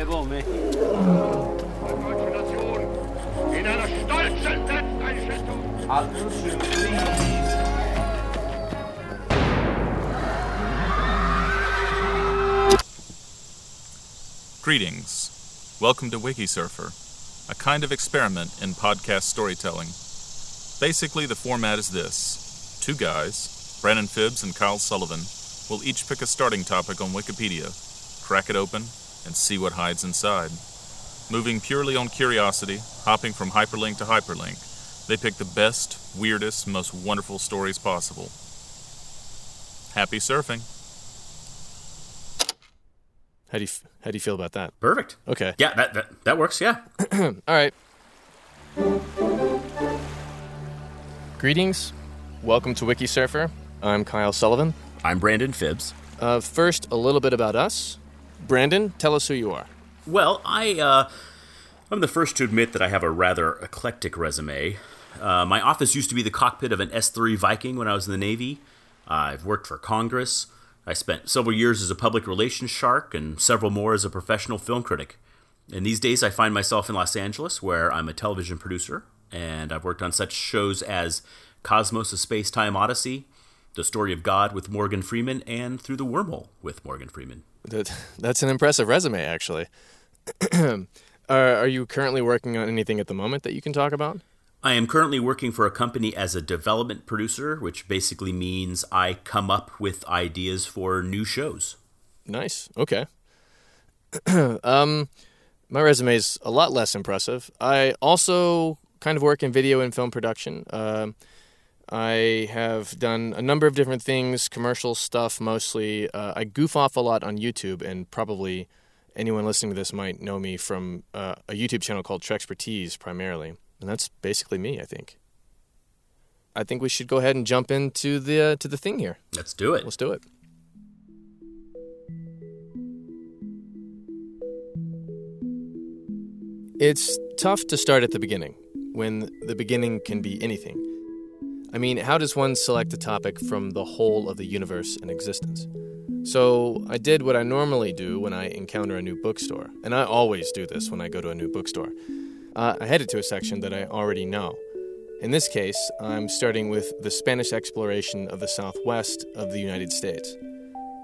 In einer stolzen Selbsteinschätzung please. Greetings. Welcome to Wikisurfer, a kind of experiment in podcast storytelling. Basically, the format is this two guys, Brandon Phibbs and Kyle Sullivan, will each pick a starting topic on Wikipedia, crack it open, and see what hides inside. Moving purely on curiosity, hopping from hyperlink to hyperlink, they pick the best, weirdest, most wonderful stories possible. Happy surfing! How do you f- how do you feel about that? Perfect. Okay. Yeah, that, that, that works. Yeah. All right. Greetings. Welcome to Wiki Surfer. I'm Kyle Sullivan. I'm Brandon Phibbs. Uh, first, a little bit about us. Brandon, tell us who you are. Well, I uh, I'm the first to admit that I have a rather eclectic resume. Uh, my office used to be the cockpit of an S3 Viking when I was in the Navy. I've worked for Congress. I spent several years as a public relations shark and several more as a professional film critic. And these days, I find myself in Los Angeles, where I'm a television producer, and I've worked on such shows as Cosmos: A Space Time Odyssey, The Story of God with Morgan Freeman, and Through the Wormhole with Morgan Freeman. That, that's an impressive resume, actually. are, are you currently working on anything at the moment that you can talk about? I am currently working for a company as a development producer, which basically means I come up with ideas for new shows. Nice. Okay. um, my resume is a lot less impressive. I also kind of work in video and film production. Um I have done a number of different things, commercial stuff mostly. Uh, I goof off a lot on YouTube, and probably anyone listening to this might know me from uh, a YouTube channel called Trekspertise primarily. And that's basically me, I think. I think we should go ahead and jump into the uh, to the thing here. Let's do it. Let's do it. It's tough to start at the beginning, when the beginning can be anything. I mean, how does one select a topic from the whole of the universe and existence? So, I did what I normally do when I encounter a new bookstore, and I always do this when I go to a new bookstore. Uh, I headed to a section that I already know. In this case, I'm starting with the Spanish exploration of the southwest of the United States.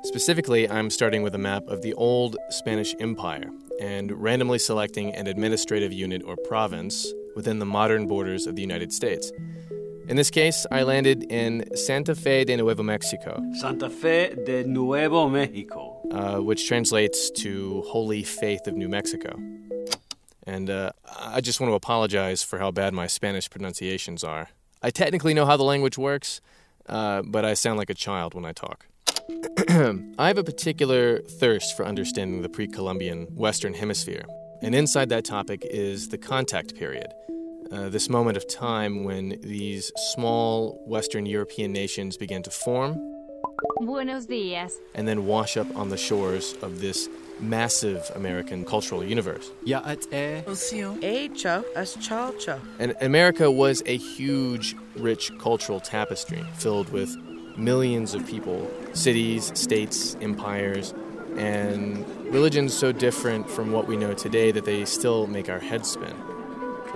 Specifically, I'm starting with a map of the old Spanish Empire and randomly selecting an administrative unit or province within the modern borders of the United States. In this case, I landed in Santa Fe de Nuevo Mexico, Santa Fe de Nuevo Mexico. uh, which translates to Holy Faith of New Mexico. And uh, I just want to apologize for how bad my Spanish pronunciations are. I technically know how the language works, uh, but I sound like a child when I talk. I have a particular thirst for understanding the pre Columbian Western Hemisphere, and inside that topic is the contact period. Uh, this moment of time when these small Western European nations began to form Buenos días. and then wash up on the shores of this massive American cultural universe. Ja, het är... Echo as chalcha. And America was a huge, rich cultural tapestry filled with millions of people, cities, states, empires, and religions so different from what we know today that they still make our heads spin.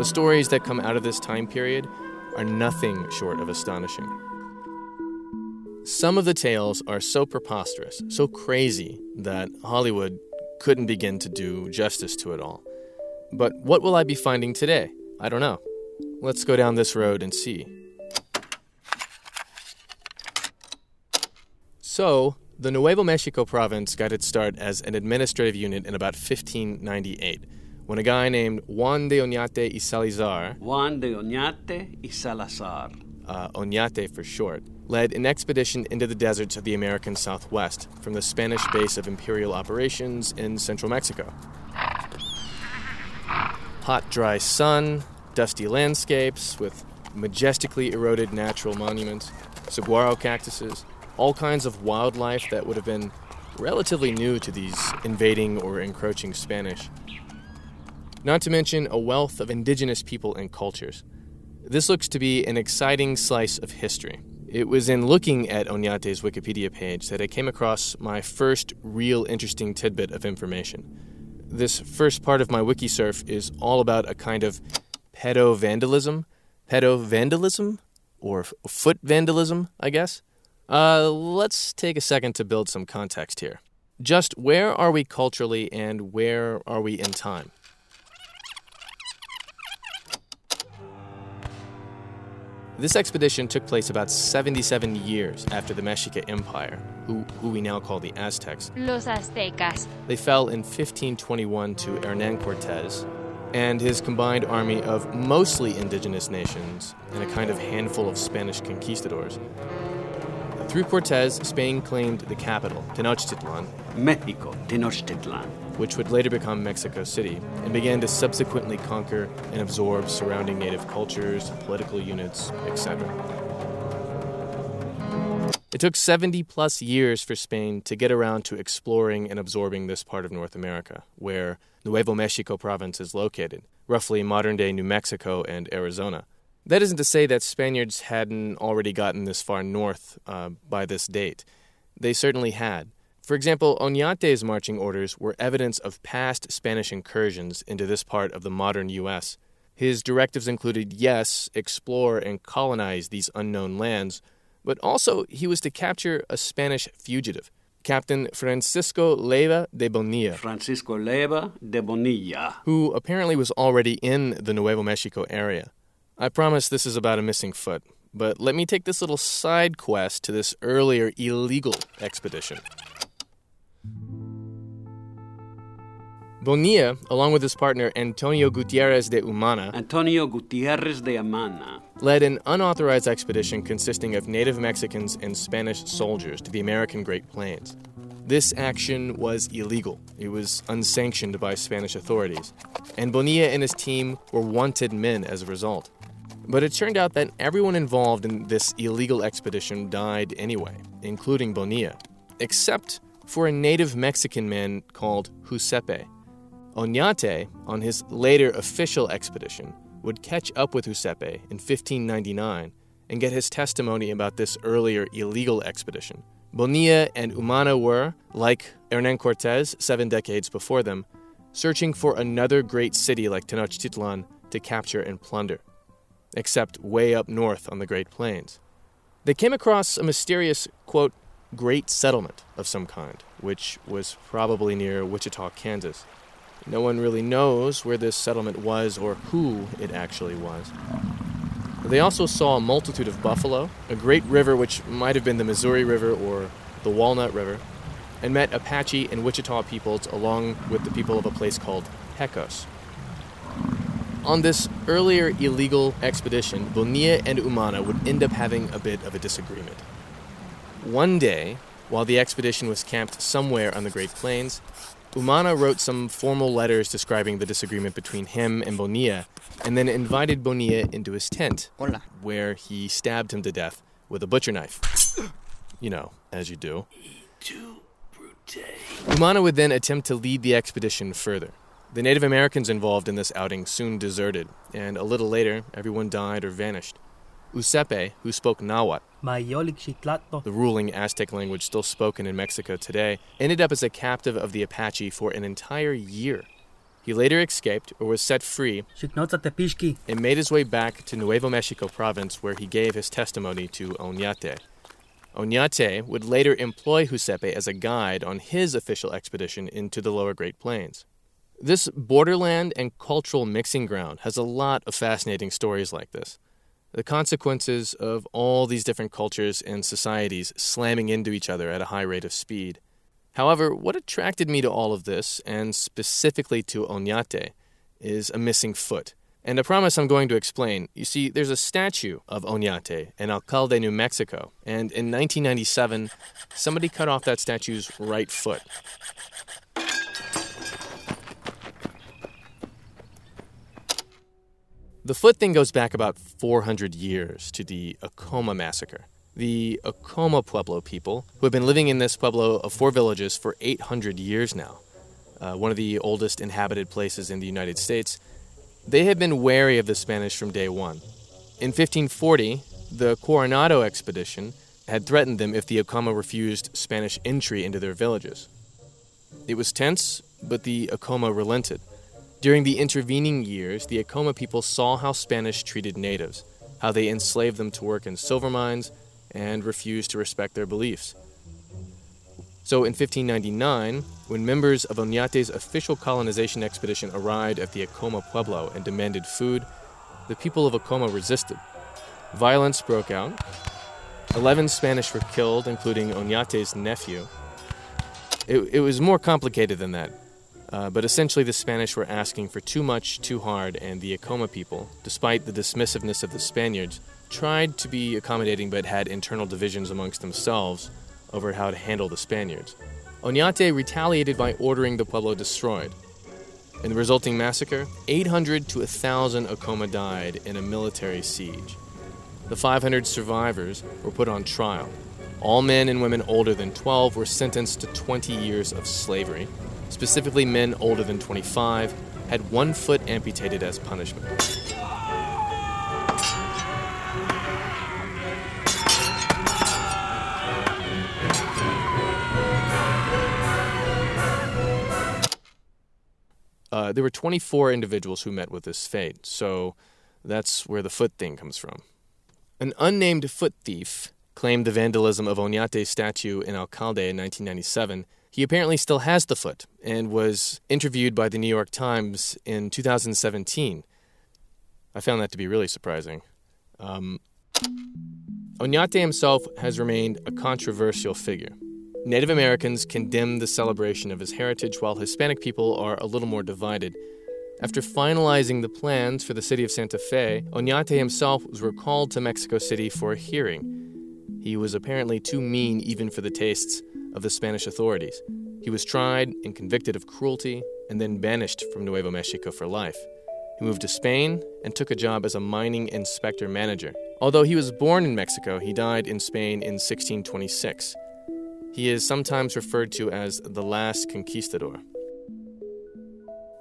The stories that come out of this time period are nothing short of astonishing. Some of the tales are so preposterous, so crazy, that Hollywood couldn't begin to do justice to it all. But what will I be finding today? I don't know. Let's go down this road and see. So, the Nuevo Mexico province got its start as an administrative unit in about 1598, when a guy named Juan de Oñate y Salazar, Juan de Oñate y Salazar. uh, Oñate for short, led an expedition into the deserts of the American Southwest from the Spanish base of imperial operations in central Mexico. Hot, dry sun, dusty landscapes with majestically eroded natural monuments, saguaro cactuses, all kinds of wildlife that would have been relatively new to these invading or encroaching Spanish. Not to mention a wealth of indigenous people and cultures. This looks to be an exciting slice of history. It was in looking at Oñate's Wikipedia page that I came across my first real interesting tidbit of information. this first part of my wiki surf is all about a kind of pedo vandalism. Pedo vandalism? Or foot vandalism, I guess? Uh, let's take a second to build some context here. Just where are we culturally and where are we in time? This expedition took place about 77 years after the Mexica Empire, who, who we now call the Aztecs. Los aztecas. They fell in 1521 to Hernan Cortez and his combined army of mostly indigenous nations and a kind of handful of Spanish conquistadors. Through Cortez, Spain claimed the capital, Tenochtitlan, Mexico, Tenochtitlan. Which would later become Mexico City, and began to subsequently conquer and absorb surrounding native cultures, political units, etc. It took 70 plus years for Spain to get around to exploring and absorbing this part of North America, where Nuevo Mexico province is located, roughly modern day New Mexico and Arizona. That isn't to say that Spaniards hadn't already gotten this far north uh, by this date. They certainly had. For example, Oñate's marching orders were evidence of past Spanish incursions into this part of the modern U.S. His directives included yes, explore and colonize these unknown lands, but also he was to capture a Spanish fugitive, Captain Francisco Leiva de Bonilla, Francisco Leva de Bonilla. who apparently was already in the Nuevo Mexico area. I promise this is about a missing foot, but let me take this little side quest to this earlier illegal expedition. Bonilla, along with his partner Antonio Gutierrez de Humana, Antonio Gutierrez de Humana. led an unauthorized expedition consisting of native Mexicans and Spanish soldiers to the American Great Plains. This action was illegal. It was unsanctioned by Spanish authorities, and Bonilla and his team were wanted men as a result. But it turned out that everyone involved in this illegal expedition died anyway, including Bonilla, except for a native Mexican man called Jusepe. Oñate, on his later official expedition, would catch up with Jusepe in 1599 and get his testimony about this earlier illegal expedition. Bonilla and Umana were, like Hernan Cortez seven decades before them, searching for another great city like Tenochtitlan to capture and plunder, except way up north on the Great Plains. They came across a mysterious, quote, great settlement of some kind, which was probably near Wichita, Kansas. No one really knows where this settlement was or who it actually was. They also saw a multitude of buffalo, a great river which might have been the Missouri River or the Walnut River, and met Apache and Wichita peoples along with the people of a place called Hecos. On this earlier illegal expedition, Bonilla and Umana would end up having a bit of a disagreement. One day, while the expedition was camped somewhere on the Great Plains, Umana wrote some formal letters describing the disagreement between him and Bonilla, and then invited Bonilla into his tent, Hola. where he stabbed him to death with a butcher knife. You know, as you do. Umana would then attempt to lead the expedition further. The Native Americans involved in this outing soon deserted, and a little later, everyone died or vanished. Jusepe, who spoke Nahuatl, the ruling Aztec language still spoken in Mexico today, ended up as a captive of the Apache for an entire year. He later escaped or was set free and made his way back to Nuevo Mexico province where he gave his testimony to Oñate. Oñate would later employ Jusepe as a guide on his official expedition into the lower Great Plains. This borderland and cultural mixing ground has a lot of fascinating stories like this. The consequences of all these different cultures and societies slamming into each other at a high rate of speed. However, what attracted me to all of this, and specifically to Oñate, is a missing foot. And I promise I'm going to explain. You see, there's a statue of Oñate in Alcalde, New Mexico, and in 1997, somebody cut off that statue's right foot. The foot thing goes back about 400 years to the Acoma massacre. The Acoma Pueblo people, who have been living in this pueblo of four villages for 800 years now, uh, one of the oldest inhabited places in the United States, they had been wary of the Spanish from day one. In 1540, the Coronado expedition had threatened them if the Acoma refused Spanish entry into their villages. It was tense, but the Acoma relented. During the intervening years, the Acoma people saw how Spanish treated natives, how they enslaved them to work in silver mines, and refused to respect their beliefs. So in 1599, when members of Oñate's official colonization expedition arrived at the Acoma Pueblo and demanded food, the people of Acoma resisted. Violence broke out. Eleven Spanish were killed, including Oñate's nephew. It, it was more complicated than that. Uh, but essentially, the Spanish were asking for too much, too hard, and the Acoma people, despite the dismissiveness of the Spaniards, tried to be accommodating but had internal divisions amongst themselves over how to handle the Spaniards. Oñate retaliated by ordering the pueblo destroyed. In the resulting massacre, 800 to 1,000 Acoma died in a military siege. The 500 survivors were put on trial. All men and women older than 12 were sentenced to 20 years of slavery. Specifically, men older than 25 had one foot amputated as punishment. Uh, there were 24 individuals who met with this fate, so that's where the foot thing comes from. An unnamed foot thief claimed the vandalism of Oñate's statue in Alcalde in 1997. He apparently still has the foot and was interviewed by the New York Times in 2017. I found that to be really surprising. Um, Oñate himself has remained a controversial figure. Native Americans condemn the celebration of his heritage, while Hispanic people are a little more divided. After finalizing the plans for the city of Santa Fe, Oñate himself was recalled to Mexico City for a hearing. He was apparently too mean even for the tastes of the Spanish authorities. He was tried and convicted of cruelty and then banished from Nuevo Mexico for life. He moved to Spain and took a job as a mining inspector manager. Although he was born in Mexico, he died in Spain in 1626. He is sometimes referred to as the last conquistador.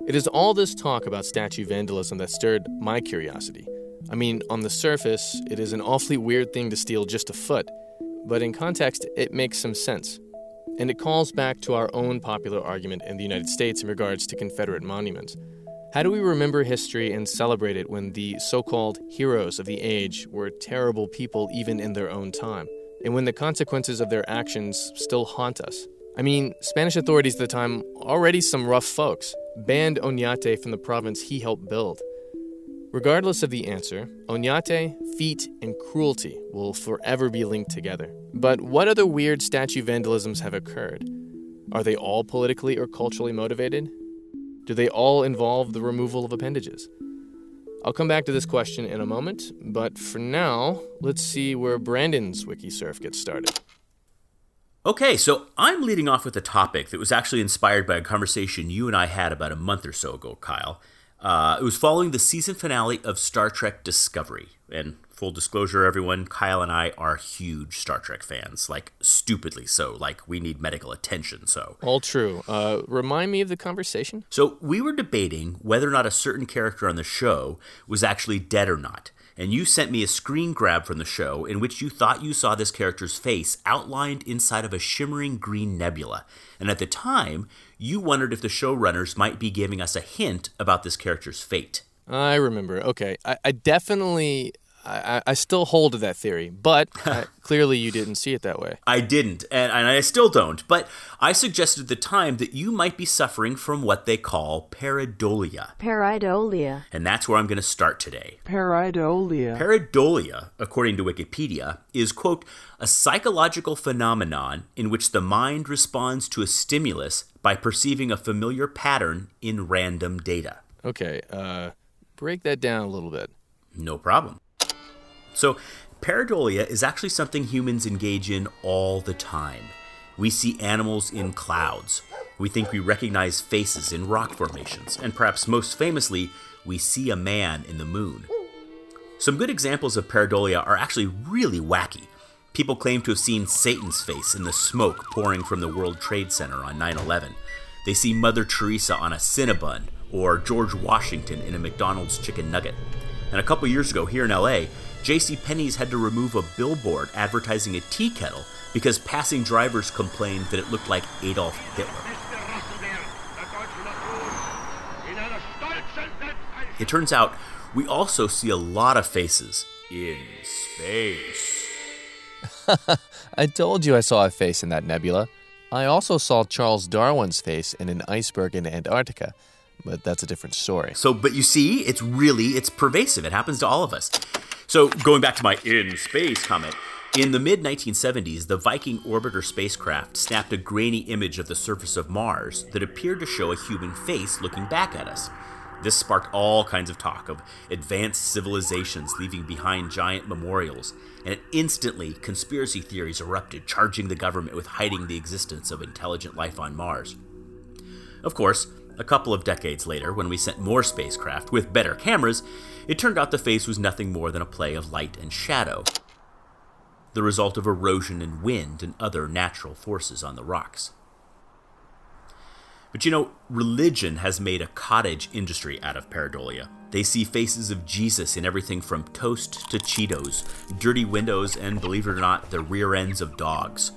It is all this talk about statue vandalism that stirred my curiosity. I mean, on the surface, it is an awfully weird thing to steal just a foot, but in context, it makes some sense. And it calls back to our own popular argument in the United States in regards to Confederate monuments. How do we remember history and celebrate it when the so called heroes of the age were terrible people even in their own time? and when the consequences of their actions still haunt us. I mean, Spanish authorities at the time, already some rough folks, banned Oñate from the province he helped build. Regardless of the answer, Oñate, feet, and cruelty will forever be linked together. But what other weird statue vandalisms have occurred? Are they all politically or culturally motivated? Do they all involve the removal of appendages? I'll come back to this question in a moment, but for now, let's see where Brandon's Wikisurf gets started. Okay, so I'm leading off with a topic that was actually inspired by a conversation you and I had about a month or so ago, Kyle. Uh, it was following the season finale of Star Trek Discovery. And full disclosure, everyone, Kyle and I are huge Star Trek fans, like stupidly so. Like we need medical attention. So all true. Uh, remind me of the conversation. So we were debating whether or not a certain character on the show was actually dead or not. And you sent me a screen grab from the show in which you thought you saw this character's face outlined inside of a shimmering green nebula. And at the time, you wondered if the showrunners might be giving us a hint about this character's fate. I remember. Okay. I, I definitely I, I still hold to that theory, but uh, clearly you didn't see it that way. I didn't, and, and I still don't. But I suggested at the time that you might be suffering from what they call pareidolia. Pareidolia. And that's where I'm going to start today. Pareidolia. Pareidolia, according to Wikipedia, is, quote, a psychological phenomenon in which the mind responds to a stimulus by perceiving a familiar pattern in random data. Okay, uh, break that down a little bit. No problem. So, pareidolia is actually something humans engage in all the time. We see animals in clouds. We think we recognize faces in rock formations. And perhaps most famously, we see a man in the moon. Some good examples of pareidolia are actually really wacky. People claim to have seen Satan's face in the smoke pouring from the World Trade Center on 9 11. They see Mother Teresa on a Cinnabon, or George Washington in a McDonald's chicken nugget. And a couple years ago, here in LA, J.C. Penney's had to remove a billboard advertising a tea kettle because passing drivers complained that it looked like Adolf Hitler. It turns out we also see a lot of faces in space. I told you I saw a face in that nebula. I also saw Charles Darwin's face in an iceberg in Antarctica, but that's a different story. So, but you see, it's really it's pervasive. It happens to all of us. So, going back to my in space comment, in the mid 1970s, the Viking orbiter spacecraft snapped a grainy image of the surface of Mars that appeared to show a human face looking back at us. This sparked all kinds of talk of advanced civilizations leaving behind giant memorials, and instantly conspiracy theories erupted, charging the government with hiding the existence of intelligent life on Mars. Of course, a couple of decades later, when we sent more spacecraft with better cameras, it turned out the face was nothing more than a play of light and shadow, the result of erosion and wind and other natural forces on the rocks. But you know, religion has made a cottage industry out of pareidolia. They see faces of Jesus in everything from toast to Cheetos, dirty windows, and believe it or not, the rear ends of dogs.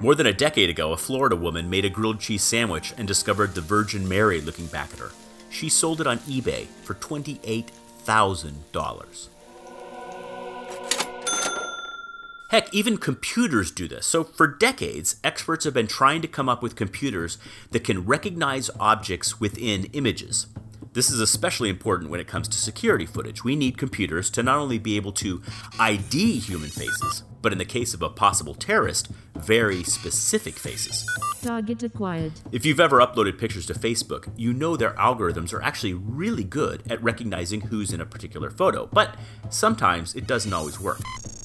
More than a decade ago, a Florida woman made a grilled cheese sandwich and discovered the Virgin Mary looking back at her. She sold it on eBay for $28,000. Heck, even computers do this. So, for decades, experts have been trying to come up with computers that can recognize objects within images. This is especially important when it comes to security footage. We need computers to not only be able to ID human faces, but in the case of a possible terrorist, very specific faces. Target acquired. If you've ever uploaded pictures to Facebook, you know their algorithms are actually really good at recognizing who's in a particular photo, but sometimes it doesn't always work.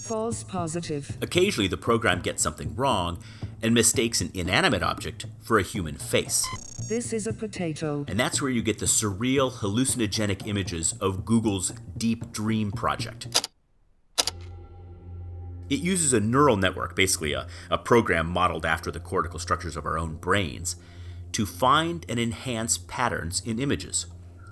False positive. Occasionally, the program gets something wrong and mistakes an inanimate object for a human face. This is a potato. And that's where you get the surreal, hallucinogenic images of Google's Deep Dream project. It uses a neural network, basically a, a program modeled after the cortical structures of our own brains, to find and enhance patterns in images.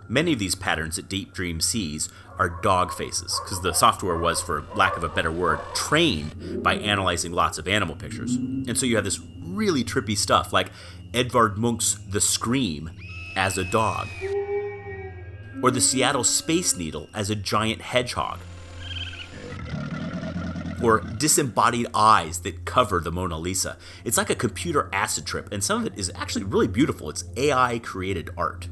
Many of these patterns that Deep Dream sees are dog faces, because the software was, for lack of a better word, trained by analyzing lots of animal pictures. And so you have this really trippy stuff like Edvard Munch's The Scream as a dog, or the Seattle Space Needle as a giant hedgehog, or disembodied eyes that cover the Mona Lisa. It's like a computer acid trip, and some of it is actually really beautiful. It's AI created art.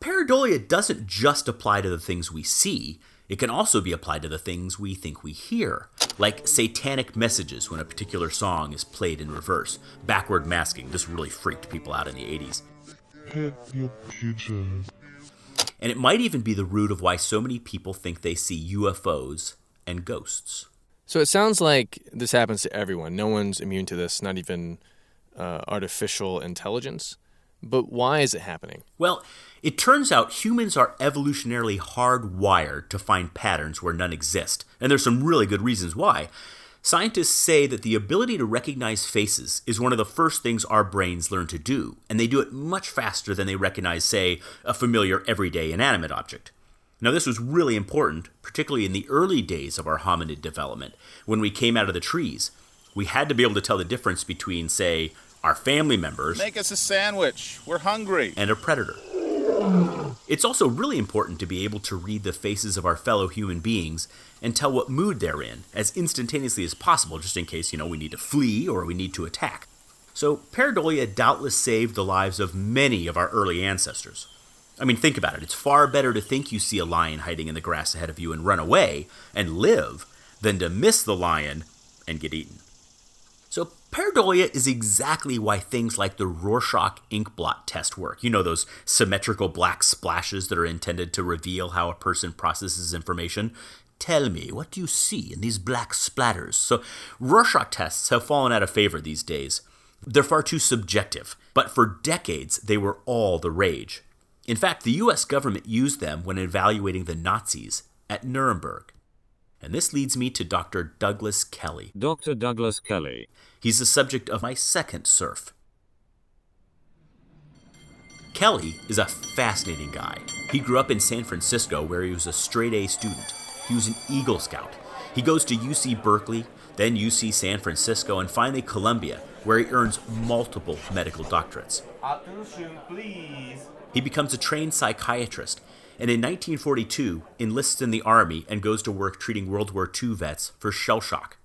Pareidolia doesn't just apply to the things we see, it can also be applied to the things we think we hear, like satanic messages when a particular song is played in reverse. Backward masking, this really freaked people out in the 80s. And it might even be the root of why so many people think they see UFOs and ghosts. So it sounds like this happens to everyone. No one's immune to this, not even uh, artificial intelligence. But why is it happening? Well, it turns out humans are evolutionarily hardwired to find patterns where none exist, and there's some really good reasons why. Scientists say that the ability to recognize faces is one of the first things our brains learn to do, and they do it much faster than they recognize, say, a familiar everyday inanimate object. Now, this was really important, particularly in the early days of our hominid development, when we came out of the trees. We had to be able to tell the difference between, say, our family members Make us a sandwich. We're hungry. and a predator. It's also really important to be able to read the faces of our fellow human beings and tell what mood they're in as instantaneously as possible, just in case, you know, we need to flee or we need to attack. So, pareidolia doubtless saved the lives of many of our early ancestors. I mean, think about it. It's far better to think you see a lion hiding in the grass ahead of you and run away and live than to miss the lion and get eaten. Pareidolia is exactly why things like the Rorschach ink blot test work. You know, those symmetrical black splashes that are intended to reveal how a person processes information. Tell me, what do you see in these black splatters? So, Rorschach tests have fallen out of favor these days. They're far too subjective, but for decades they were all the rage. In fact, the US government used them when evaluating the Nazis at Nuremberg. And this leads me to Dr. Douglas Kelly. Dr. Douglas Kelly. He's the subject of my second surf. Kelly is a fascinating guy. He grew up in San Francisco where he was a straight A student. He was an Eagle Scout. He goes to UC Berkeley, then UC San Francisco, and finally Columbia, where he earns multiple medical doctorates. Attention, please. He becomes a trained psychiatrist and in 1942 enlists in the army and goes to work treating World War II vets for shell shock.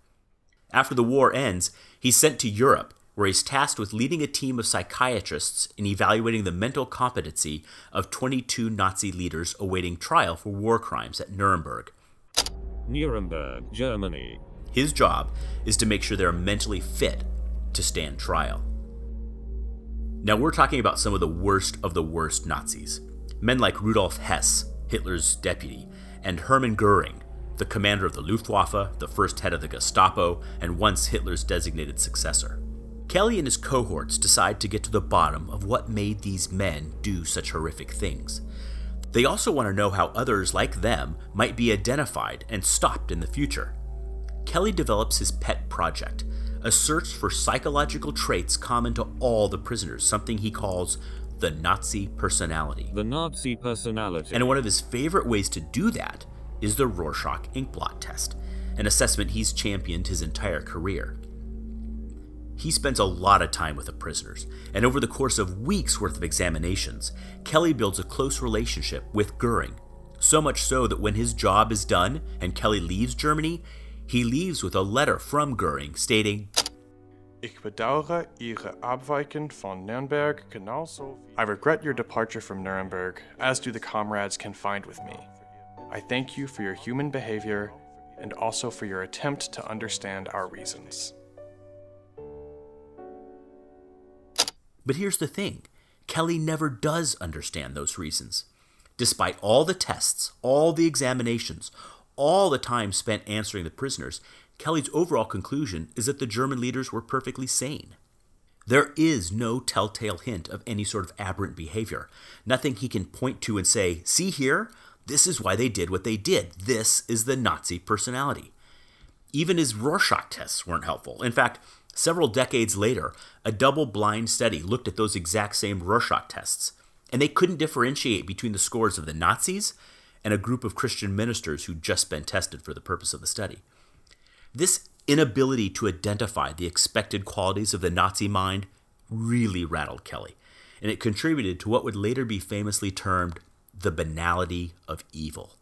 After the war ends, he's sent to Europe, where he's tasked with leading a team of psychiatrists in evaluating the mental competency of 22 Nazi leaders awaiting trial for war crimes at Nuremberg. Nuremberg, Germany. His job is to make sure they're mentally fit to stand trial. Now, we're talking about some of the worst of the worst Nazis. Men like Rudolf Hess, Hitler's deputy, and Hermann Goering, the commander of the Luftwaffe, the first head of the Gestapo, and once Hitler's designated successor. Kelly and his cohorts decide to get to the bottom of what made these men do such horrific things. They also want to know how others like them might be identified and stopped in the future. Kelly develops his pet project, a search for psychological traits common to all the prisoners, something he calls the Nazi personality. The Nazi personality. And one of his favorite ways to do that is the Rorschach inkblot test, an assessment he's championed his entire career. He spends a lot of time with the prisoners, and over the course of weeks worth of examinations, Kelly builds a close relationship with Goering. So much so that when his job is done and Kelly leaves Germany, he leaves with a letter from Goering stating, Ich bedauere Ihre Abweichen von Nürnberg genauso. I regret your departure from Nuremberg, as do the comrades confined with me. I thank you for your human behavior and also for your attempt to understand our reasons. But here's the thing Kelly never does understand those reasons. Despite all the tests, all the examinations, all the time spent answering the prisoners, Kelly's overall conclusion is that the German leaders were perfectly sane. There is no telltale hint of any sort of aberrant behavior, nothing he can point to and say, see here, this is why they did what they did. This is the Nazi personality. Even his Rorschach tests weren't helpful. In fact, several decades later, a double blind study looked at those exact same Rorschach tests, and they couldn't differentiate between the scores of the Nazis and a group of Christian ministers who'd just been tested for the purpose of the study. This inability to identify the expected qualities of the Nazi mind really rattled Kelly, and it contributed to what would later be famously termed the banality of evil.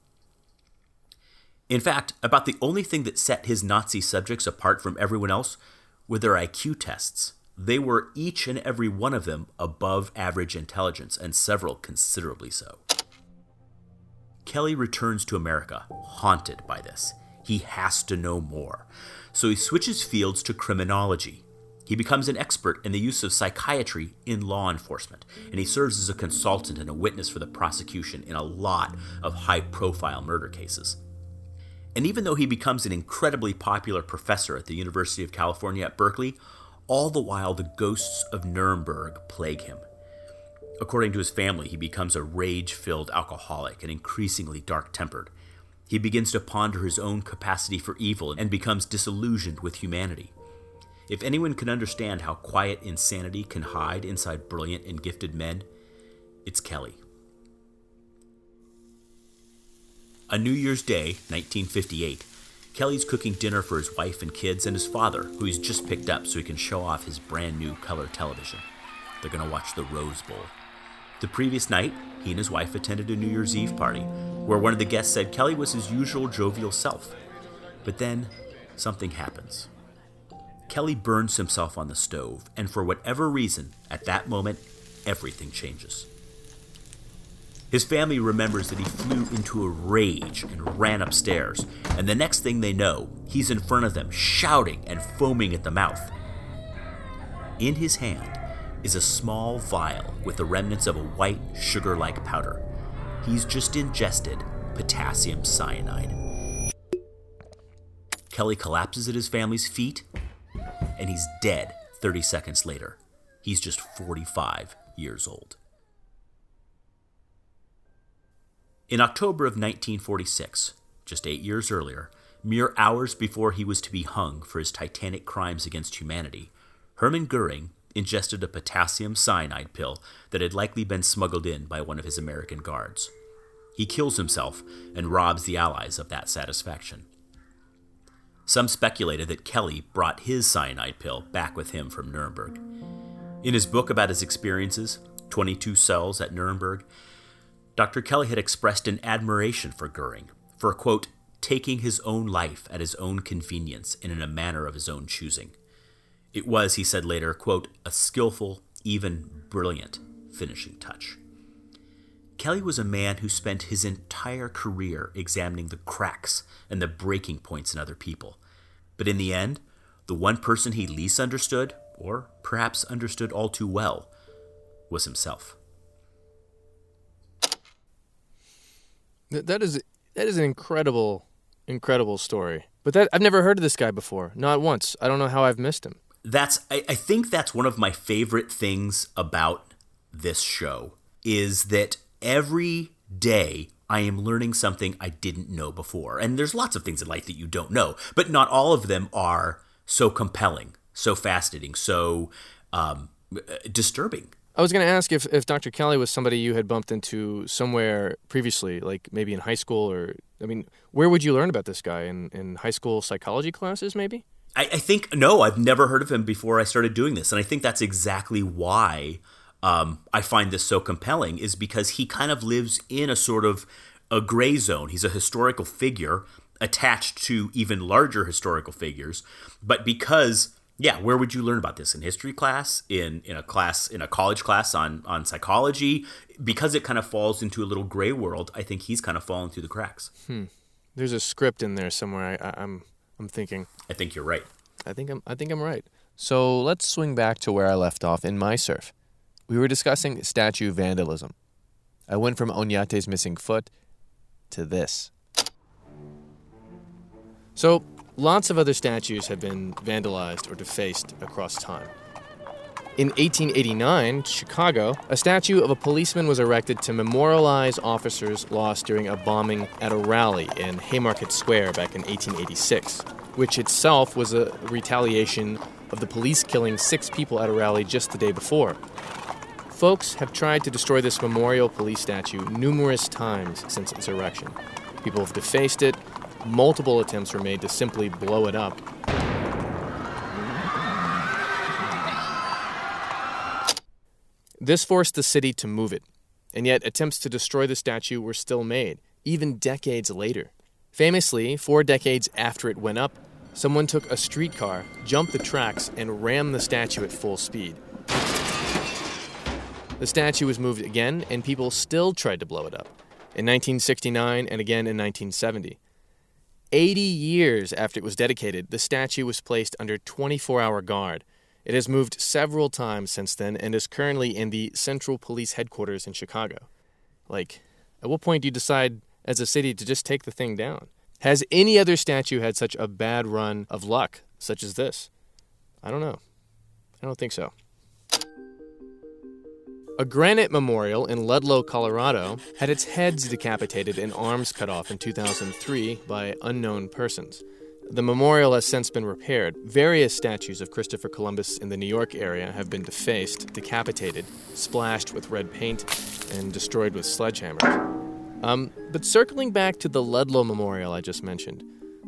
In fact, about the only thing that set his Nazi subjects apart from everyone else were their IQ tests. They were each and every one of them above average intelligence, and several considerably so. Kelly returns to America, haunted by this. He has to know more. So he switches fields to criminology. He becomes an expert in the use of psychiatry in law enforcement, and he serves as a consultant and a witness for the prosecution in a lot of high profile murder cases. And even though he becomes an incredibly popular professor at the University of California at Berkeley, all the while the ghosts of Nuremberg plague him. According to his family, he becomes a rage filled alcoholic and increasingly dark tempered. He begins to ponder his own capacity for evil and becomes disillusioned with humanity. If anyone can understand how quiet insanity can hide inside brilliant and gifted men, it's Kelly. A New Year's Day, 1958, Kelly's cooking dinner for his wife and kids and his father, who he's just picked up so he can show off his brand new color television. They're going to watch the Rose Bowl. The previous night, he and his wife attended a New Year's Eve party, where one of the guests said Kelly was his usual jovial self. But then, something happens. Kelly burns himself on the stove, and for whatever reason, at that moment, everything changes. His family remembers that he flew into a rage and ran upstairs, and the next thing they know, he's in front of them, shouting and foaming at the mouth. In his hand is a small vial with the remnants of a white, sugar like powder. He's just ingested potassium cyanide. Kelly collapses at his family's feet, and he's dead 30 seconds later. He's just 45 years old. In October of 1946, just eight years earlier, mere hours before he was to be hung for his titanic crimes against humanity, Hermann Goering ingested a potassium cyanide pill that had likely been smuggled in by one of his American guards. He kills himself and robs the Allies of that satisfaction. Some speculated that Kelly brought his cyanide pill back with him from Nuremberg. In his book about his experiences, 22 cells at Nuremberg, Dr. Kelly had expressed an admiration for Goering for, quote, taking his own life at his own convenience and in a manner of his own choosing. It was, he said later, quote, a skillful, even brilliant finishing touch. Kelly was a man who spent his entire career examining the cracks and the breaking points in other people. But in the end, the one person he least understood, or perhaps understood all too well, was himself. That is that is an incredible, incredible story. But that I've never heard of this guy before, not once. I don't know how I've missed him. That's I, I think that's one of my favorite things about this show is that every day I am learning something I didn't know before. And there's lots of things in life that you don't know, but not all of them are so compelling, so fascinating, so um, disturbing. I was going to ask if, if Dr. Kelly was somebody you had bumped into somewhere previously, like maybe in high school, or, I mean, where would you learn about this guy? In, in high school psychology classes, maybe? I, I think, no, I've never heard of him before I started doing this. And I think that's exactly why um, I find this so compelling is because he kind of lives in a sort of a gray zone. He's a historical figure attached to even larger historical figures, but because yeah, where would you learn about this in history class, in in a class in a college class on on psychology? Because it kind of falls into a little gray world. I think he's kind of fallen through the cracks. Hmm. There's a script in there somewhere. I, I'm I'm thinking. I think you're right. I think I'm I think I'm right. So let's swing back to where I left off in my surf. We were discussing statue vandalism. I went from Oñate's missing foot to this. So, lots of other statues have been vandalized or defaced across time. In 1889, Chicago, a statue of a policeman was erected to memorialize officers lost during a bombing at a rally in Haymarket Square back in 1886, which itself was a retaliation of the police killing six people at a rally just the day before. Folks have tried to destroy this memorial police statue numerous times since its erection. People have defaced it. Multiple attempts were made to simply blow it up. This forced the city to move it, and yet attempts to destroy the statue were still made, even decades later. Famously, four decades after it went up, someone took a streetcar, jumped the tracks, and rammed the statue at full speed. The statue was moved again, and people still tried to blow it up. In 1969 and again in 1970. 80 years after it was dedicated, the statue was placed under 24 hour guard. It has moved several times since then and is currently in the Central Police Headquarters in Chicago. Like, at what point do you decide as a city to just take the thing down? Has any other statue had such a bad run of luck, such as this? I don't know. I don't think so. A granite memorial in Ludlow, Colorado, had its heads decapitated and arms cut off in 2003 by unknown persons. The memorial has since been repaired. Various statues of Christopher Columbus in the New York area have been defaced, decapitated, splashed with red paint, and destroyed with sledgehammers. Um, but circling back to the Ludlow Memorial I just mentioned,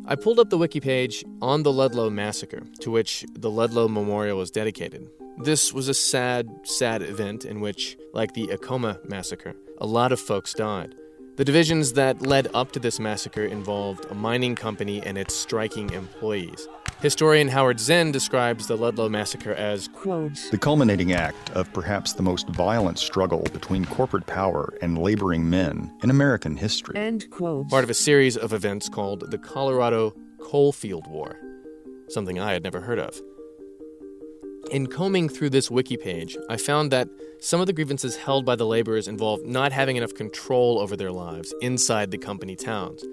I pulled up the wiki page on the Ludlow Massacre, to which the Ludlow Memorial was dedicated. This was a sad, sad event in which, like the Acoma massacre, a lot of folks died. The divisions that led up to this massacre involved a mining company and its striking employees. Historian Howard Zinn describes the Ludlow massacre as Quotes. the culminating act of perhaps the most violent struggle between corporate power and laboring men in American history. End quote. part of a series of events called the Colorado Coalfield War, something I had never heard of. In combing through this wiki page, I found that some of the grievances held by the laborers involved not having enough control over their lives inside the company towns.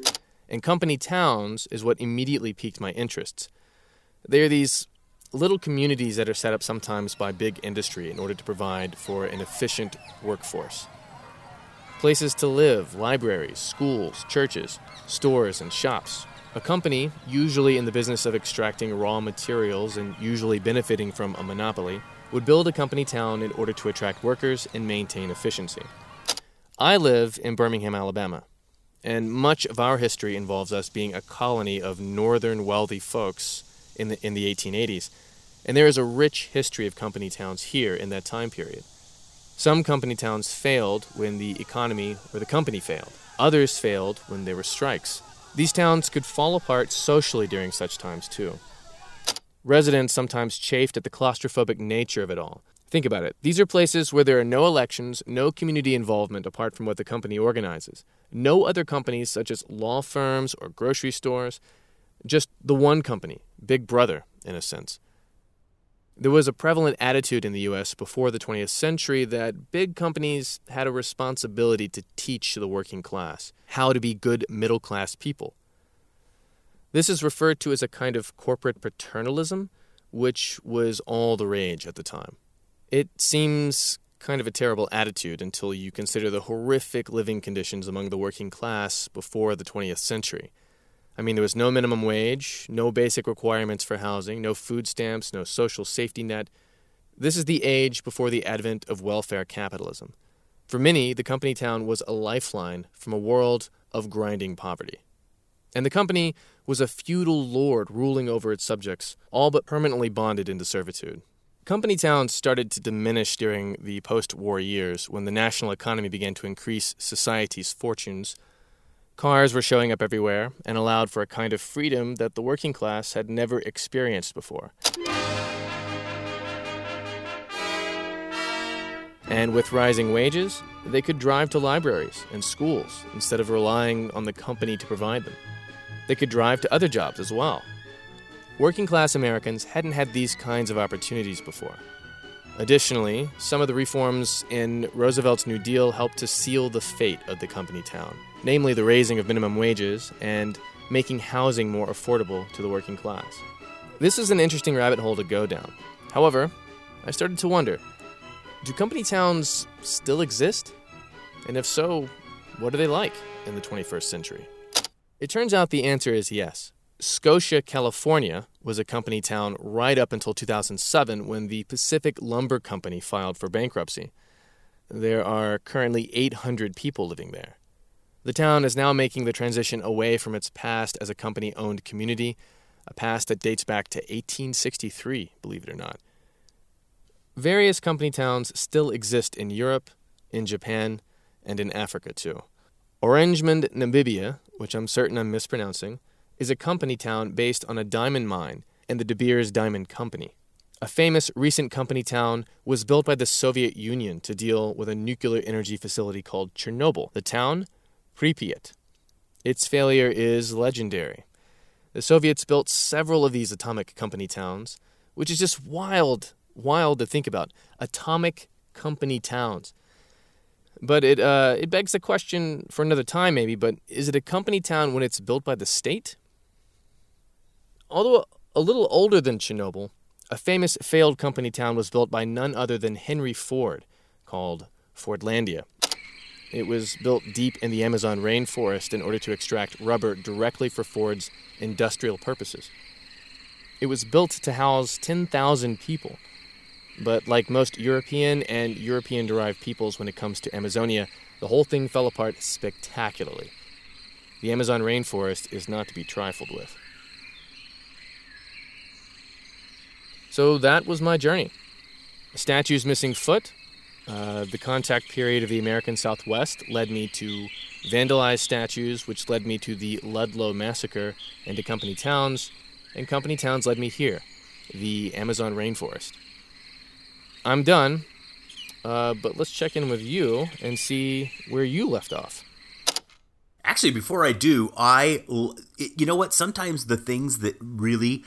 And company towns is what immediately piqued my interests. They are these little communities that are set up sometimes by big industry in order to provide for an efficient workforce. Places to live, libraries, schools, churches, stores, and shops. A company, usually in the business of extracting raw materials and usually benefiting from a monopoly, would build a company town in order to attract workers and maintain efficiency. I live in Birmingham, Alabama, and much of our history involves us being a colony of northern wealthy folks in the, in the 1880s, and there is a rich history of company towns here in that time period. Some company towns failed when the economy or the company failed. Others failed when there were strikes. These towns could fall apart socially during such times, too. Residents sometimes chafed at the claustrophobic nature of it all. Think about it. These are places where there are no elections, no community involvement apart from what the company organizes, no other companies such as law firms or grocery stores, just the one company, Big Brother, in a sense. There was a prevalent attitude in the US before the 20th century that big companies had a responsibility to teach the working class how to be good middle class people. This is referred to as a kind of corporate paternalism, which was all the rage at the time. It seems kind of a terrible attitude until you consider the horrific living conditions among the working class before the 20th century. I mean, there was no minimum wage, no basic requirements for housing, no food stamps, no social safety net. This is the age before the advent of welfare capitalism. For many, the company town was a lifeline from a world of grinding poverty. And the company was a feudal lord ruling over its subjects, all but permanently bonded into servitude. Company towns started to diminish during the post war years when the national economy began to increase society's fortunes. Cars were showing up everywhere and allowed for a kind of freedom that the working class had never experienced before. And with rising wages, they could drive to libraries and schools instead of relying on the company to provide them. They could drive to other jobs as well. Working class Americans hadn't had these kinds of opportunities before. Additionally, some of the reforms in Roosevelt's New Deal helped to seal the fate of the company town, namely the raising of minimum wages and making housing more affordable to the working class. This is an interesting rabbit hole to go down. However, I started to wonder do company towns still exist? And if so, what are they like in the 21st century? It turns out the answer is yes. Scotia, California was a company town right up until 2007 when the Pacific Lumber Company filed for bankruptcy. There are currently 800 people living there. The town is now making the transition away from its past as a company owned community, a past that dates back to 1863, believe it or not. Various company towns still exist in Europe, in Japan, and in Africa too. Oranjemund, Namibia, which I'm certain I'm mispronouncing, is a company town based on a diamond mine and the De Beers Diamond Company. A famous recent company town was built by the Soviet Union to deal with a nuclear energy facility called Chernobyl. The town? Pripyat. Its failure is legendary. The Soviets built several of these atomic company towns, which is just wild wild to think about. Atomic company towns. But it uh, it begs the question for another time, maybe. But is it a company town when it's built by the state? Although a little older than Chernobyl, a famous failed company town was built by none other than Henry Ford, called Fordlandia. It was built deep in the Amazon rainforest in order to extract rubber directly for Ford's industrial purposes. It was built to house 10,000 people but like most European and European derived peoples when it comes to Amazonia, the whole thing fell apart spectacularly. The Amazon rainforest is not to be trifled with. So that was my journey. A statue's missing foot. Uh, the contact period of the American Southwest led me to vandalized statues, which led me to the Ludlow massacre and to company towns, and company towns led me here, the Amazon rainforest. I'm done, uh, but let's check in with you and see where you left off. Actually, before I do, I, you know what? Sometimes the things that really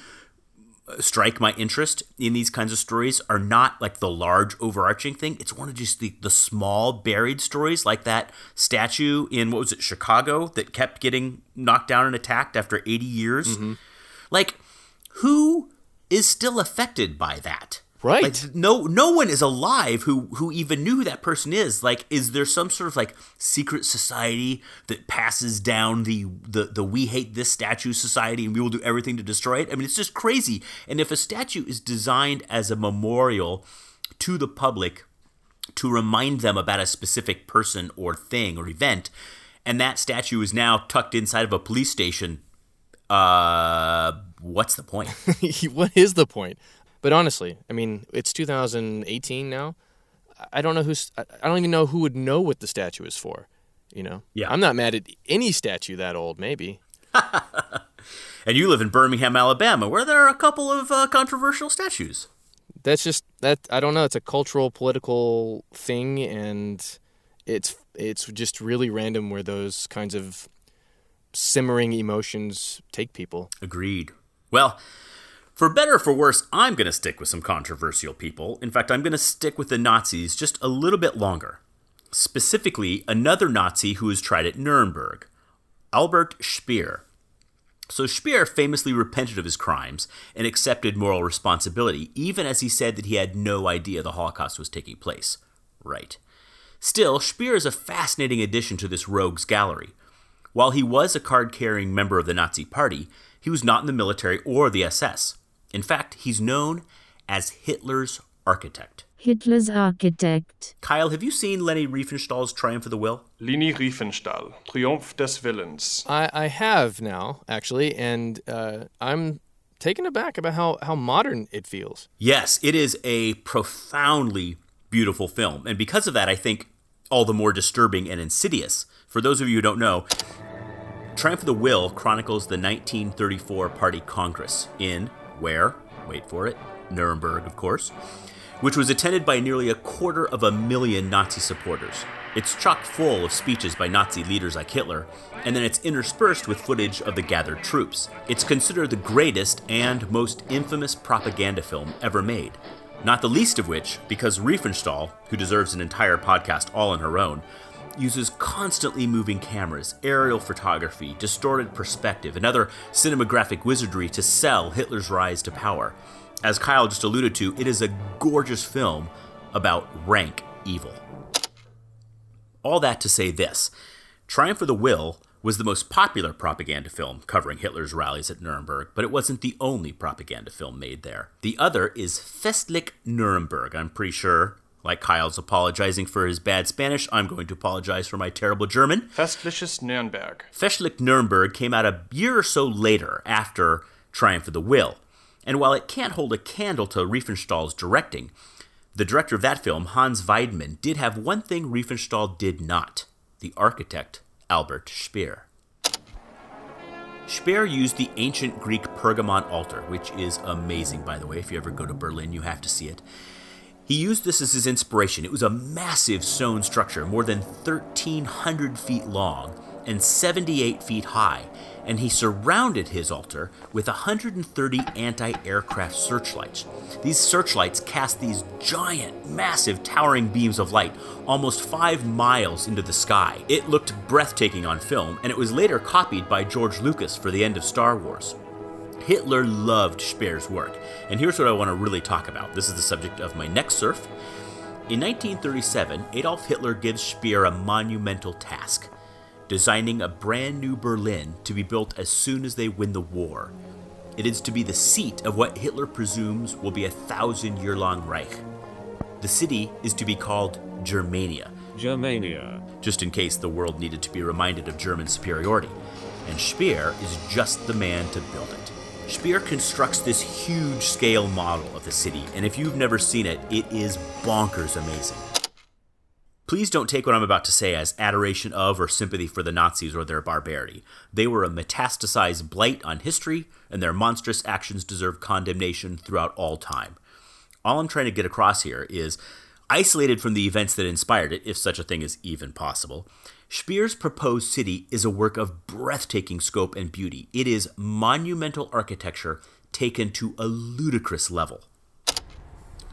uh, strike my interest in these kinds of stories are not like the large overarching thing. It's one of just the, the small buried stories, like that statue in what was it, Chicago, that kept getting knocked down and attacked after 80 years. Mm-hmm. Like, who is still affected by that? Right. Like no no one is alive who who even knew who that person is. Like is there some sort of like secret society that passes down the the the we hate this statue society and we will do everything to destroy it? I mean it's just crazy. And if a statue is designed as a memorial to the public to remind them about a specific person or thing or event and that statue is now tucked inside of a police station uh what's the point? what is the point? But honestly, I mean, it's 2018 now. I don't know who's. I don't even know who would know what the statue is for. You know. Yeah. I'm not mad at any statue that old. Maybe. And you live in Birmingham, Alabama, where there are a couple of uh, controversial statues. That's just that. I don't know. It's a cultural, political thing, and it's it's just really random where those kinds of simmering emotions take people. Agreed. Well, for better or for worse, I'm going to stick with some controversial people. In fact, I'm going to stick with the Nazis just a little bit longer. Specifically, another Nazi who was tried at Nuremberg, Albert Speer. So Speer famously repented of his crimes and accepted moral responsibility, even as he said that he had no idea the Holocaust was taking place. Right. Still, Speer is a fascinating addition to this rogues gallery. While he was a card carrying member of the Nazi Party, he was not in the military or the SS. In fact, he's known as Hitler's architect. Hitler's architect. Kyle, have you seen Leni Riefenstahl's Triumph of the Will? Leni Riefenstahl, Triumph des Willens. I, I have now actually, and uh, I'm taken aback about how how modern it feels. Yes, it is a profoundly beautiful film. And because of that, I think all the more disturbing and insidious. For those of you who don't know, Triumph of the Will chronicles the 1934 Party Congress in where? Wait for it. Nuremberg, of course, which was attended by nearly a quarter of a million Nazi supporters. It's chock full of speeches by Nazi leaders like Hitler, and then it's interspersed with footage of the gathered troops. It's considered the greatest and most infamous propaganda film ever made. Not the least of which, because Riefenstahl, who deserves an entire podcast all on her own, uses constantly moving cameras, aerial photography, distorted perspective, and other cinematographic wizardry to sell Hitler's rise to power. As Kyle just alluded to, it is a gorgeous film about rank evil. All that to say this Triumph of the Will was the most popular propaganda film covering Hitler's rallies at Nuremberg, but it wasn't the only propaganda film made there. The other is Festlich Nuremberg. I'm pretty sure, like Kyle's apologizing for his bad Spanish, I'm going to apologize for my terrible German. Festliches Nürnberg. Festlich Nuremberg came out a year or so later after Triumph of the Will. And while it can't hold a candle to Riefenstahl's directing, the director of that film, Hans Weidmann, did have one thing Riefenstahl did not the architect, Albert Speer. Speer used the ancient Greek Pergamon altar, which is amazing, by the way. If you ever go to Berlin, you have to see it. He used this as his inspiration. It was a massive stone structure, more than 1,300 feet long and 78 feet high, and he surrounded his altar with 130 anti aircraft searchlights. These searchlights cast these giant, massive, towering beams of light almost five miles into the sky. It looked breathtaking on film, and it was later copied by George Lucas for the end of Star Wars. Hitler loved Speer's work, and here's what I want to really talk about. This is the subject of my next surf. In 1937, Adolf Hitler gives Speer a monumental task designing a brand new Berlin to be built as soon as they win the war. It is to be the seat of what Hitler presumes will be a thousand year long Reich. The city is to be called Germania. Germania. Just in case the world needed to be reminded of German superiority. And Speer is just the man to build it. Speer constructs this huge scale model of the city, and if you've never seen it, it is bonkers amazing. Please don't take what I'm about to say as adoration of or sympathy for the Nazis or their barbarity. They were a metastasized blight on history, and their monstrous actions deserve condemnation throughout all time. All I'm trying to get across here is isolated from the events that inspired it, if such a thing is even possible. Speer's proposed city is a work of breathtaking scope and beauty. It is monumental architecture taken to a ludicrous level.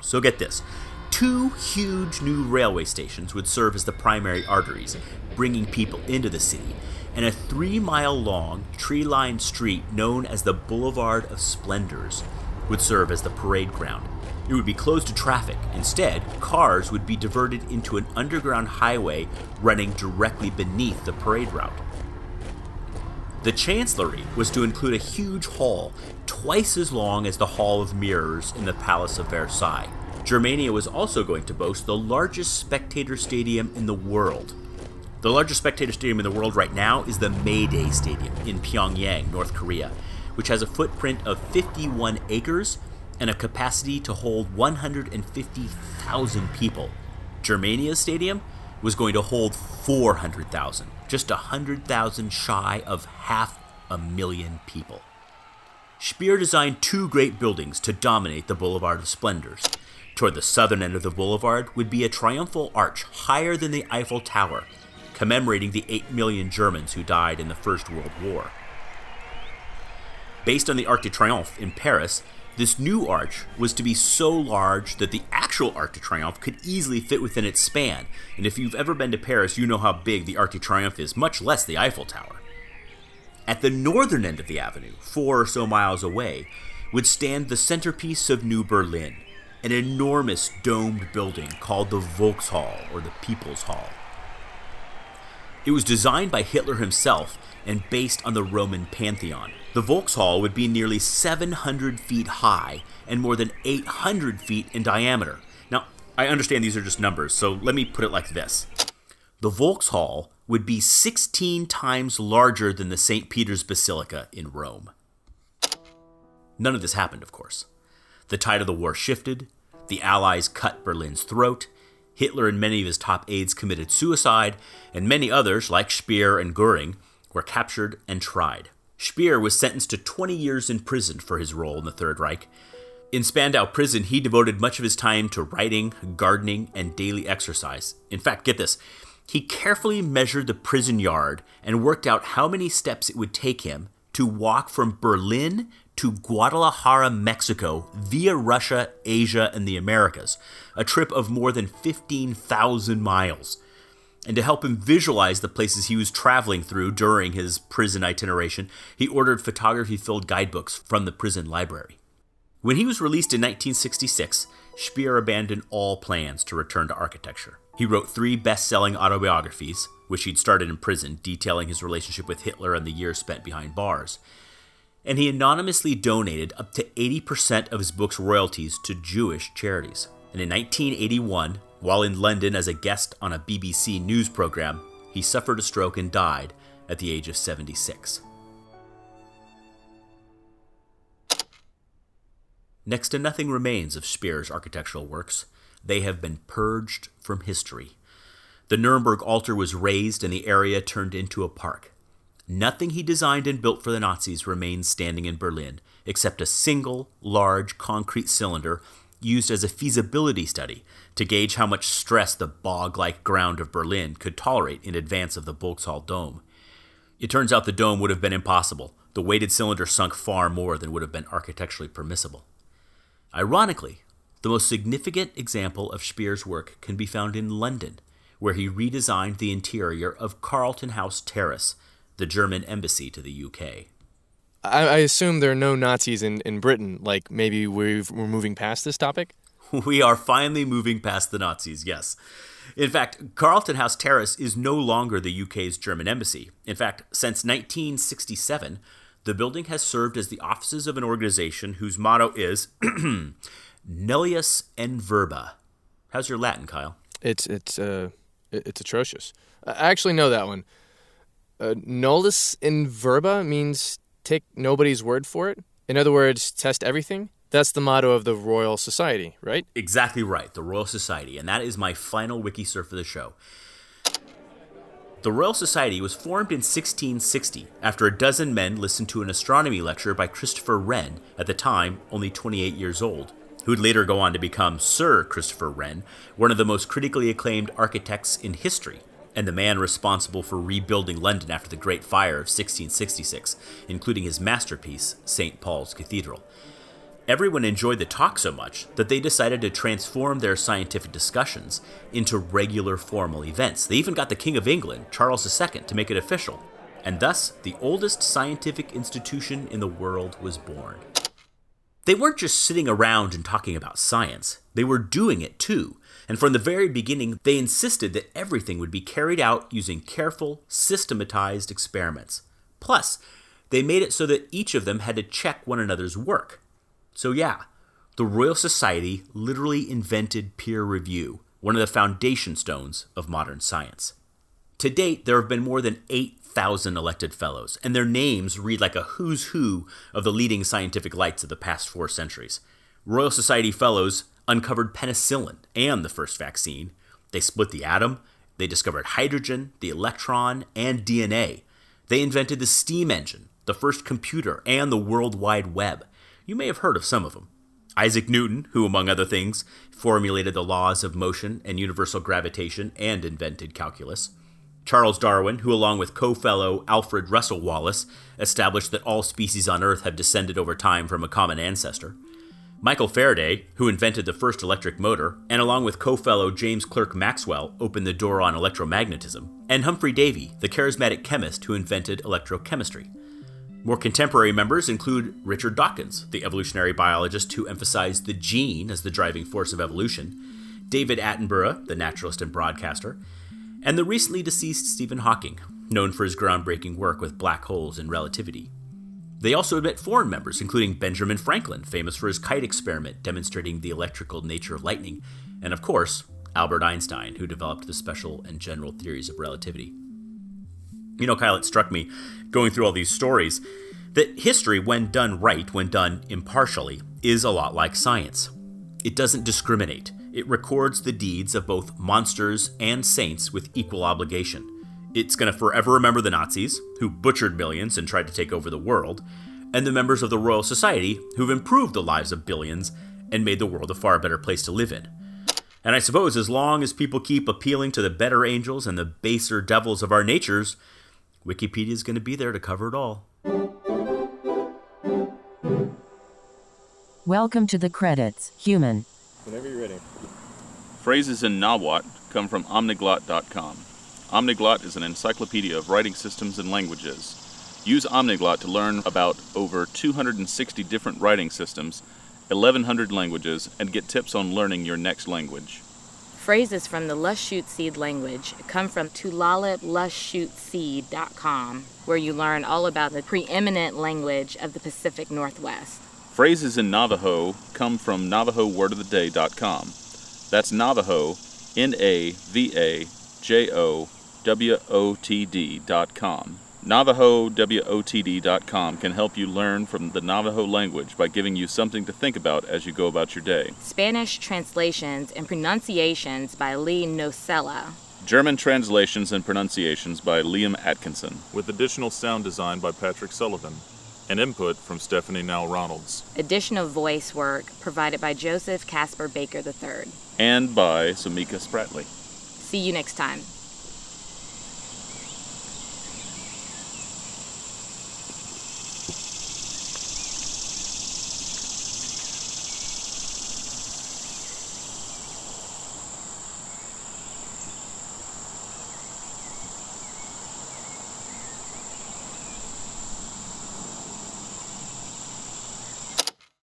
So get this two huge new railway stations would serve as the primary arteries, bringing people into the city, and a three mile long, tree lined street known as the Boulevard of Splendors would serve as the parade ground. It would be closed to traffic. Instead, cars would be diverted into an underground highway running directly beneath the parade route. The Chancellery was to include a huge hall, twice as long as the Hall of Mirrors in the Palace of Versailles. Germania was also going to boast the largest spectator stadium in the world. The largest spectator stadium in the world right now is the Mayday Stadium in Pyongyang, North Korea, which has a footprint of 51 acres and a capacity to hold 150,000 people. Germania Stadium was going to hold 400,000, just 100,000 shy of half a million people. Speer designed two great buildings to dominate the Boulevard of Splendors. Toward the southern end of the boulevard would be a triumphal arch higher than the Eiffel Tower, commemorating the 8 million Germans who died in the First World War. Based on the Arc de Triomphe in Paris, this new arch was to be so large that the actual Arc de Triomphe could easily fit within its span. And if you've ever been to Paris, you know how big the Arc de Triomphe is, much less the Eiffel Tower. At the northern end of the avenue, four or so miles away, would stand the centerpiece of New Berlin, an enormous domed building called the Volkshall, or the People's Hall. It was designed by Hitler himself and based on the Roman Pantheon. The Volkshall would be nearly 700 feet high and more than 800 feet in diameter. Now, I understand these are just numbers, so let me put it like this The Volkshall would be 16 times larger than the St. Peter's Basilica in Rome. None of this happened, of course. The tide of the war shifted, the Allies cut Berlin's throat, Hitler and many of his top aides committed suicide, and many others, like Speer and Goering, were captured and tried. Speer was sentenced to 20 years in prison for his role in the Third Reich. In Spandau prison, he devoted much of his time to writing, gardening, and daily exercise. In fact, get this he carefully measured the prison yard and worked out how many steps it would take him to walk from Berlin to Guadalajara, Mexico, via Russia, Asia, and the Americas, a trip of more than 15,000 miles and to help him visualize the places he was traveling through during his prison itineration, he ordered photography filled guidebooks from the prison library. When he was released in 1966, Speer abandoned all plans to return to architecture. He wrote three best selling autobiographies, which he'd started in prison, detailing his relationship with Hitler and the years spent behind bars. And he anonymously donated up to 80% of his book's royalties to Jewish charities. And in 1981, while in London as a guest on a BBC news program, he suffered a stroke and died at the age of 76. Next to nothing remains of Speer's architectural works. They have been purged from history. The Nuremberg altar was razed and the area turned into a park. Nothing he designed and built for the Nazis remains standing in Berlin, except a single large concrete cylinder used as a feasibility study to gauge how much stress the bog like ground of Berlin could tolerate in advance of the Volkshall dome. It turns out the dome would have been impossible. The weighted cylinder sunk far more than would have been architecturally permissible. Ironically, the most significant example of Speer's work can be found in London, where he redesigned the interior of Carlton House Terrace, the German embassy to the UK. I, I assume there are no Nazis in, in Britain. Like maybe we've, we're moving past this topic? We are finally moving past the Nazis, yes. In fact, Carlton House Terrace is no longer the UK's German embassy. In fact, since 1967, the building has served as the offices of an organization whose motto is Nullius in Verba. How's your Latin, Kyle? It's it's uh it's atrocious. I actually know that one. Uh, nullus in verba means take nobody's word for it. In other words, test everything. That's the motto of the Royal Society, right? Exactly right, the Royal Society, and that is my final wiki surf for the show. The Royal Society was formed in 1660 after a dozen men listened to an astronomy lecture by Christopher Wren, at the time only 28 years old, who would later go on to become Sir Christopher Wren, one of the most critically acclaimed architects in history and the man responsible for rebuilding London after the Great Fire of 1666, including his masterpiece, St. Paul's Cathedral. Everyone enjoyed the talk so much that they decided to transform their scientific discussions into regular formal events. They even got the King of England, Charles II, to make it official. And thus, the oldest scientific institution in the world was born. They weren't just sitting around and talking about science, they were doing it too and from the very beginning, they insisted that everything would be carried out using careful, systematized experiments. Plus, they made it so that each of them had to check one another's work. So, yeah, the Royal Society literally invented peer review, one of the foundation stones of modern science. To date, there have been more than 8,000 elected fellows, and their names read like a who's who of the leading scientific lights of the past four centuries. Royal Society fellows uncovered penicillin and the first vaccine, They split the atom, they discovered hydrogen, the electron, and DNA. They invented the steam engine, the first computer, and the World Wide Web. You may have heard of some of them. Isaac Newton, who, among other things, formulated the laws of motion and universal gravitation and invented calculus. Charles Darwin, who, along with co fellow Alfred Russel Wallace, established that all species on Earth have descended over time from a common ancestor. Michael Faraday, who invented the first electric motor, and along with co fellow James Clerk Maxwell, opened the door on electromagnetism, and Humphry Davy, the charismatic chemist who invented electrochemistry. More contemporary members include Richard Dawkins, the evolutionary biologist who emphasized the gene as the driving force of evolution, David Attenborough, the naturalist and broadcaster, and the recently deceased Stephen Hawking, known for his groundbreaking work with black holes and relativity. They also admit foreign members, including Benjamin Franklin, famous for his kite experiment demonstrating the electrical nature of lightning, and of course, Albert Einstein, who developed the special and general theories of relativity. You know, Kyle, it struck me going through all these stories that history, when done right, when done impartially, is a lot like science. It doesn't discriminate, it records the deeds of both monsters and saints with equal obligation. It's going to forever remember the Nazis, who butchered millions and tried to take over the world, and the members of the Royal Society, who've improved the lives of billions and made the world a far better place to live in. And I suppose as long as people keep appealing to the better angels and the baser devils of our natures, Wikipedia is going to be there to cover it all. Welcome to the credits, human. Whenever you're ready. Phrases in Nahuatl come from omniglot.com. Omniglot is an encyclopedia of writing systems and languages. Use Omniglot to learn about over 260 different writing systems, 1,100 languages, and get tips on learning your next language. Phrases from the Lushootseed language come from tulaliplushootseed.com, where you learn all about the preeminent language of the Pacific Northwest. Phrases in Navajo come from NavajoWordOfTheDay.com. That's Navajo, N A V A J O WOTD.com. NavajoWOTD.com can help you learn from the Navajo language by giving you something to think about as you go about your day. Spanish translations and pronunciations by Lee Nocella. German translations and pronunciations by Liam Atkinson. With additional sound design by Patrick Sullivan. And input from Stephanie Now Ronalds. Additional voice work provided by Joseph Casper Baker III. And by Samika Spratley. See you next time.